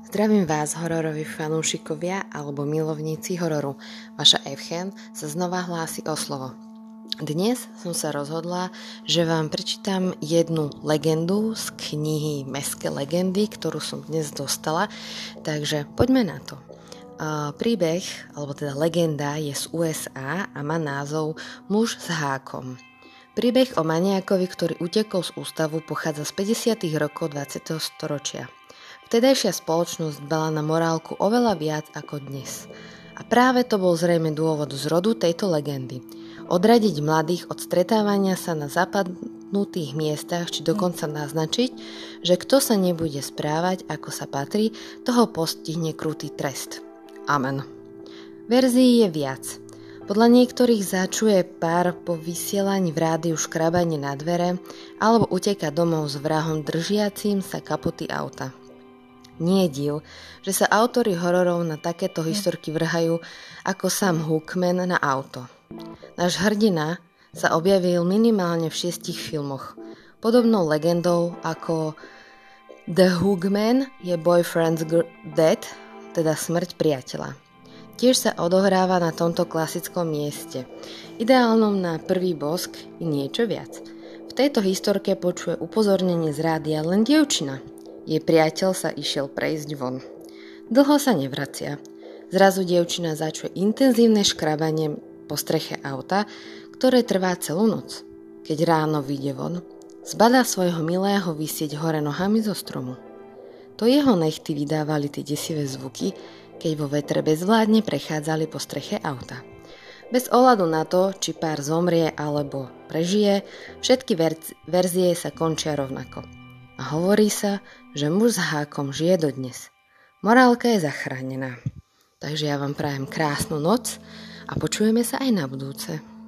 Zdravím vás, hororoví fanúšikovia alebo milovníci hororu. Vaša Evchen sa znova hlási o slovo. Dnes som sa rozhodla, že vám prečítam jednu legendu z knihy Meské legendy, ktorú som dnes dostala, takže poďme na to. Príbeh, alebo teda legenda je z USA a má názov Muž s hákom. Príbeh o maniakovi, ktorý utekol z ústavu, pochádza z 50. rokov 20. storočia. Vtedajšia spoločnosť dbala na morálku oveľa viac ako dnes. A práve to bol zrejme dôvod zrodu tejto legendy. Odradiť mladých od stretávania sa na zapadnutých miestach, či dokonca naznačiť, že kto sa nebude správať, ako sa patrí, toho postihne krutý trest. Amen. Verzií je viac. Podľa niektorých začuje pár po vysielaní v rádiu škrabanie na dvere alebo uteka domov s vrahom držiacím sa kapoty auta. Nie je div, že sa autory hororov na takéto historky vrhajú ako Sam Hookman na auto. Náš hrdina sa objavil minimálne v šiestich filmoch. Podobnou legendou ako The Hookman je Boyfriend's Dead, teda smrť priateľa. Tiež sa odohráva na tomto klasickom mieste. Ideálnom na prvý bosk i niečo viac. V tejto historke počuje upozornenie z rádia len dievčina, jej priateľ sa išiel prejsť von. Dlho sa nevracia. Zrazu dievčina začuje intenzívne škrabanie po streche auta, ktoré trvá celú noc. Keď ráno vyjde von, zbadá svojho milého vysieť hore nohami zo stromu. To jeho nechty vydávali tie desivé zvuky, keď vo vetre bezvládne prechádzali po streche auta. Bez ohľadu na to, či pár zomrie alebo prežije, všetky verzie sa končia rovnako – a hovorí sa, že muž s hákom žije dodnes. Morálka je zachránená. Takže ja vám prajem krásnu noc a počujeme sa aj na budúce.